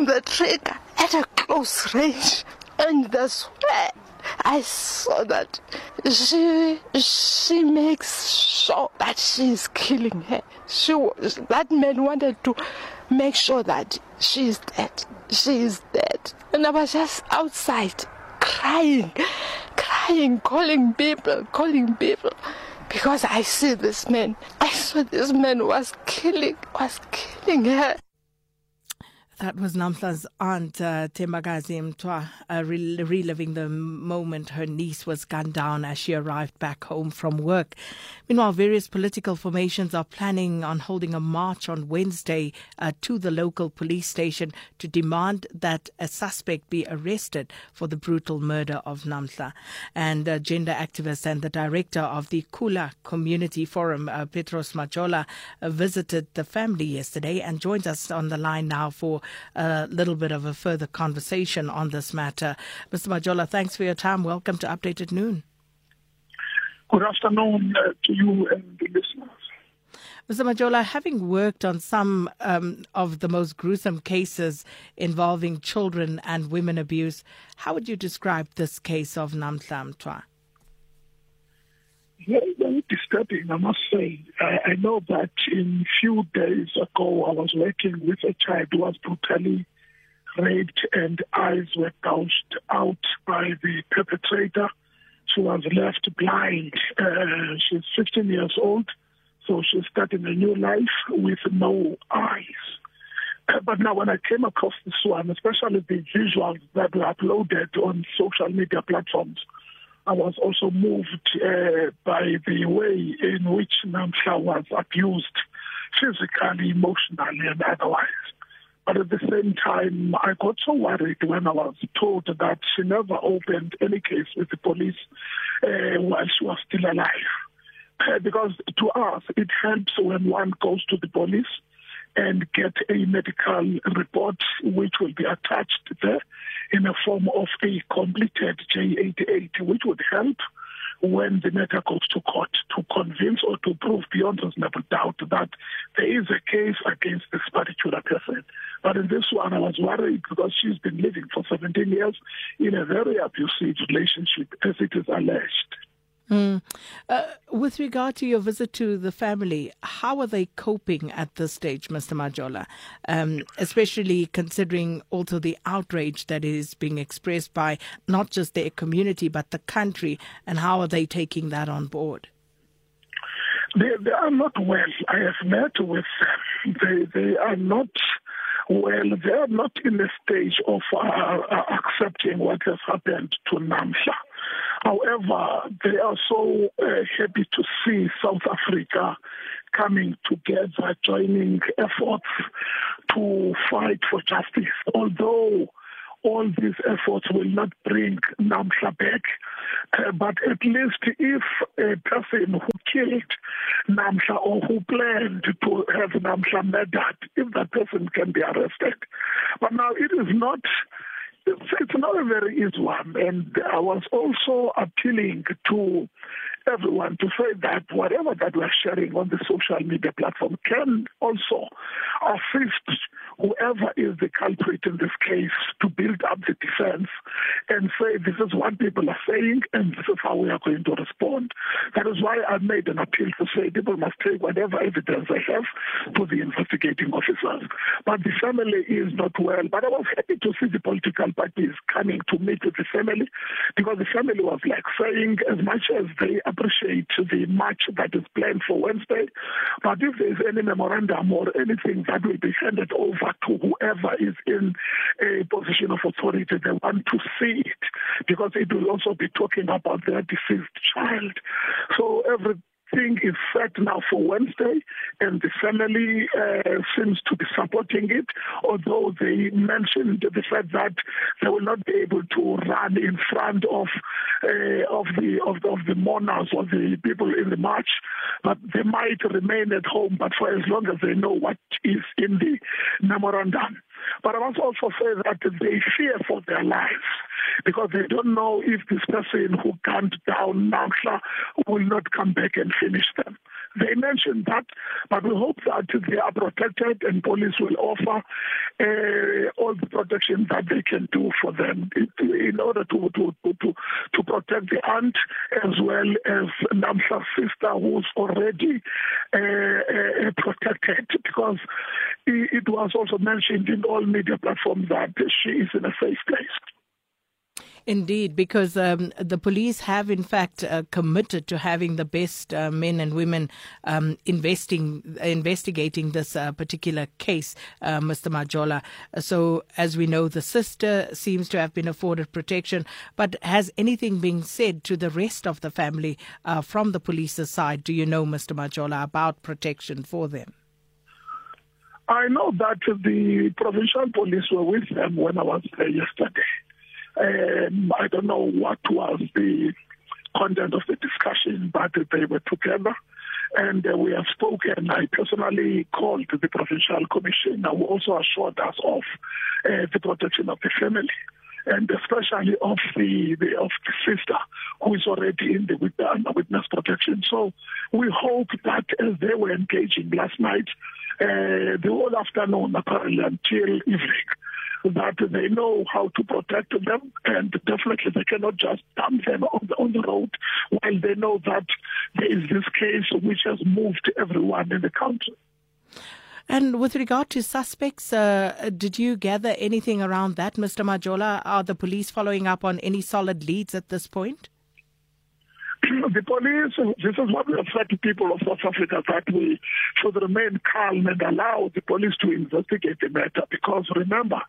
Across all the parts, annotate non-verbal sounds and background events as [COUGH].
pulling the trigger at a close range. And that's where I saw that she she makes sure that she's killing her. She was, that man wanted to make sure that she's dead. She's dead. And I was just outside crying, crying, calling people, calling people. Because I see this man. I saw this man was killing, was killing her. That was Namhla's aunt, uh, Tembagazi uh, re- reliving the moment her niece was gunned down as she arrived back home from work. Meanwhile, various political formations are planning on holding a march on Wednesday uh, to the local police station to demand that a suspect be arrested for the brutal murder of Namhla. And uh, gender activist and the director of the Kula Community Forum, uh, Petros Majola, uh, visited the family yesterday and joins us on the line now for a little bit of a further conversation on this matter. Mr. Majola, thanks for your time. Welcome to Update at Noon. Good afternoon uh, to you and the listeners. Mr. Majola, having worked on some um, of the most gruesome cases involving children and women abuse, how would you describe this case of Namhla Mtwa? Very, very disturbing, I must say. I, I know that in few days ago, I was working with a child who was brutally raped and eyes were gouged out by the perpetrator. She was left blind. Uh, she's 15 years old, so she's starting a new life with no eyes. Uh, But now, when I came across this one, especially the visuals that were uploaded on social media platforms, I was also moved uh, by the way in which Namhla was abused physically, emotionally, and otherwise. But at the same time, I got so worried when I was told that she never opened any case with the police uh, while she was still alive. Uh, because to us, it helps when one goes to the police and get a medical report which will be attached there in a form of a completed J88, which would help when the matter goes to court to convince or to prove beyond reasonable doubt that there is a case against this particular person. But in this one, I was worried because she's been living for 17 years in a very abusive relationship, as it is alleged. Mm. Uh, with regard to your visit to the family, how are they coping at this stage, Mr. Majola? Um, especially considering also the outrage that is being expressed by not just their community but the country, and how are they taking that on board? They, they are not well. I have met with them. They, they are not well. They are not in a stage of uh, uh, accepting what has happened to Namhla. However, they are so uh, happy to see South Africa coming together, joining efforts to fight for justice. Although all these efforts will not bring Namhla back, uh, but at least if a person who killed Namhla or who planned to have Namhla murdered, if that person can be arrested. But now it is not it's, not a very easy one. And I was also appealing to everyone to say that whatever that we're sharing on the social media platform can also assist whoever is the culprit in this case to build up the defense and say this is what people are saying and this is how we are going to respond. That is why I made an appeal to say people must take whatever evidence they have to the investigating officers. But the family is not well. But I was happy to see the political parties coming to meet with the family because the family was like saying as much as they appreciate the match that is planned for Wednesday, but if there is any memorandum or anything that will be handed over to whoever is in a position of authority, they want to see it because it will also be talking about their deceased child. So every thing is set now for Wednesday, and the family uh, seems to be supporting it, although they mentioned the fact that they will not be able to run in front of uh, of the of the, of the mourners or the people in the march, but they might remain at home, but for as long as they know what is in the memorandum. But I must also say that they fear for their lives because they don't know if this person who gunned down Namhla will not come back and finish them. They mentioned that, but we hope that they are protected and police will offer uh, protection that they can do for them in order to to to to protect the aunt as well as Namhla's sister who's already uh, uh, protected because it was also mentioned in all media platforms that she is in a safe place. Indeed, because um, the police have, in fact, uh, committed to having the best uh, men and women um, investing, investigating this uh, particular case, uh, Mr. Majola. So, as we know, the sister seems to have been afforded protection. But has anything been said to the rest of the family uh, from the police's side? Do you know, Mr. Majola, about protection for them? I know that the provincial police were with them when I was there yesterday. Um, I don't know what was the content of the discussion, but they were together and uh, we have spoken. I personally called the provincial commission who also assured us of uh, the protection of the family and especially of the, the of the sister who is already in the witness protection. So we hope that as they were engaging last night, uh, the whole afternoon apparently until evening, that they know how to protect them, and definitely they cannot just dump them on the, on the road while they know that there is this case which has moved everyone in the country. And with regard to suspects, uh, did you gather anything around that, Mr. Majola? Are the police following up on any solid leads at this point? [CLEARS THROAT] the police, this is what we have said to people of South Africa, that we should remain calm and allow the police to investigate the matter. Because remember,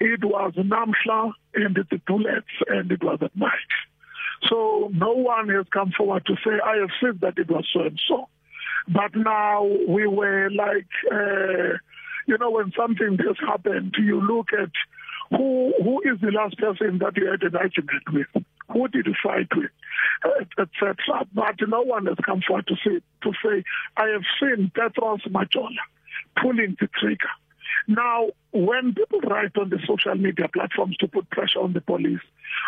it was Namhla and the bullets and it was at night. So no one has come forward to say, I have said that it was so and so. But now we were like, uh, you know, when something has happened, you look at who who is the last person that you had an argument with? Who did you fight with? Etc. But no one has come forward to say to say, I have seen Petros Majola pulling the trigger. Now, when people write on the social media platforms to put pressure on the police,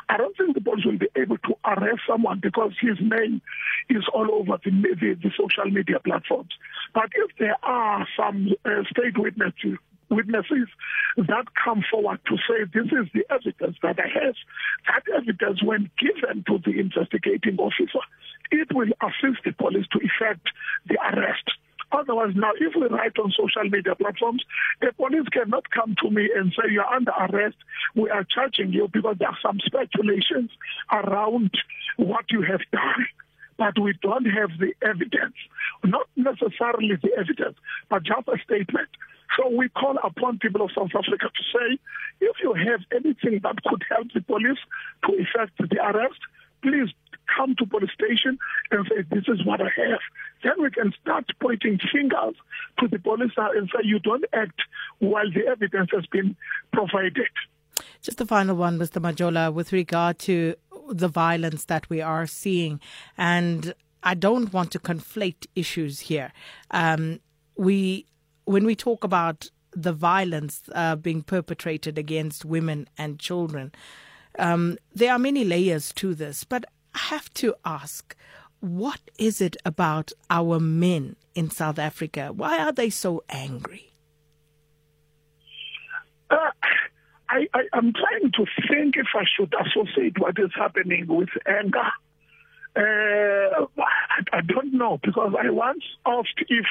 I don't think the police will be able to arrest someone because his name is all over the, the, the social media platforms. But if there are some uh, state witnesses witnesses that come forward to say this is the evidence that I have. That evidence, when given to the investigating officer, it will assist the police to effect the arrest. Otherwise, now, if we write on social media platforms, the police cannot come to me and say, you're under arrest, we are charging you because there are some speculations around what you have done. But we don't have the evidence, not necessarily the evidence, but just a statement. So we call upon people of South Africa to say, if you have anything that could help the police to effect the arrest, please come to police station and say, this is what I have. Then we can start pointing fingers to the police and say, you don't act while the evidence has been provided. Just the final one, Mr. Majola, with regard to the violence that we are seeing. And I don't want to conflate issues here. Um, we when we talk about the violence uh, being perpetrated against women and children, um, there are many layers to this. But I have to ask, what is it about our men in South Africa? Why are they so angry? Uh, I, am trying to think if I should associate what is happening with anger. Uh, I, I don't know because I once asked if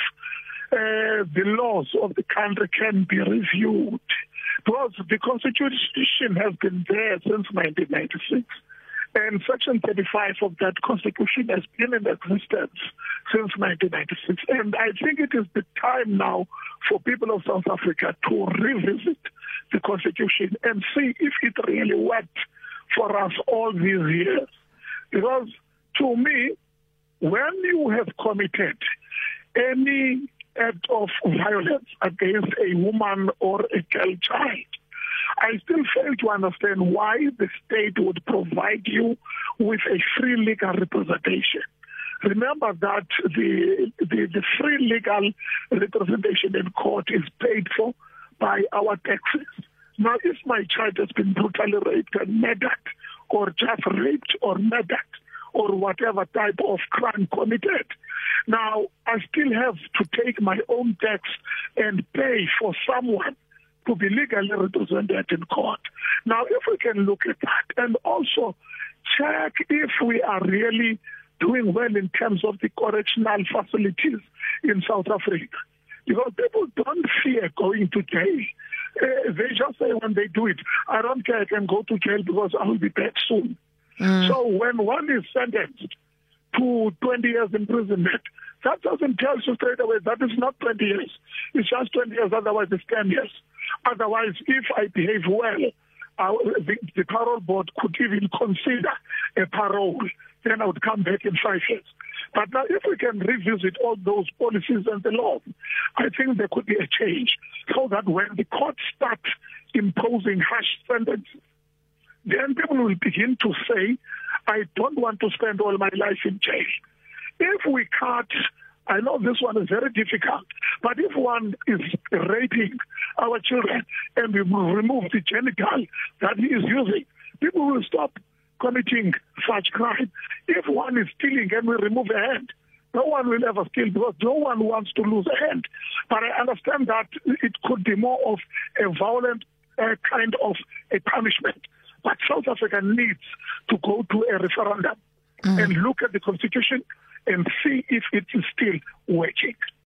uh, the laws of the country can be reviewed because the constitution has been there since 1996. And Section 35 of that constitution has been in existence since 1996. And I think it is the time now for people of South Africa to revisit the constitution and see if it really worked for us all these years. Because to me, when you have committed any act of violence against a woman or a girl child. I still fail to understand why the state would provide you with a free legal representation. Remember that the, the, the free legal representation in court is paid for by our taxes. Now, if my child has been brutally raped and murdered, or just raped or murdered, or whatever type of crime committed, now, I still have to take my own tax and pay for someone to be legally represented in court. Now, if we can look at that and also check if we are really doing well in terms of the correctional facilities in South Africa. Because people don't fear going to jail. Uh, they just say when they do it, I don't care, I can go to jail because I will be back soon. Mm. So when one is sentenced to 20 years imprisonment, that doesn't tell you straight away that is not 20 years. It's just 20 years, otherwise it's 10 years. Otherwise, if I behave well, uh, the, the parole board could even consider a parole. Then I would come back in five years. But now, if we can revisit all those policies and the law, I think there could be a change so that when the courts start imposing harsh sentences, then people will begin to say, I don't want to spend all my life in jail. If we cut, I know this one is very difficult, but if one is raping our children and we remove the genital that he is using, people will stop committing such crime. If one is stealing and we remove a hand, no one will ever steal because no one wants to lose a hand. But I understand that it could be more of a violent uh, kind of a punishment. But South Africa needs to go to a referendum mm. and look at the constitution and see if it is still working.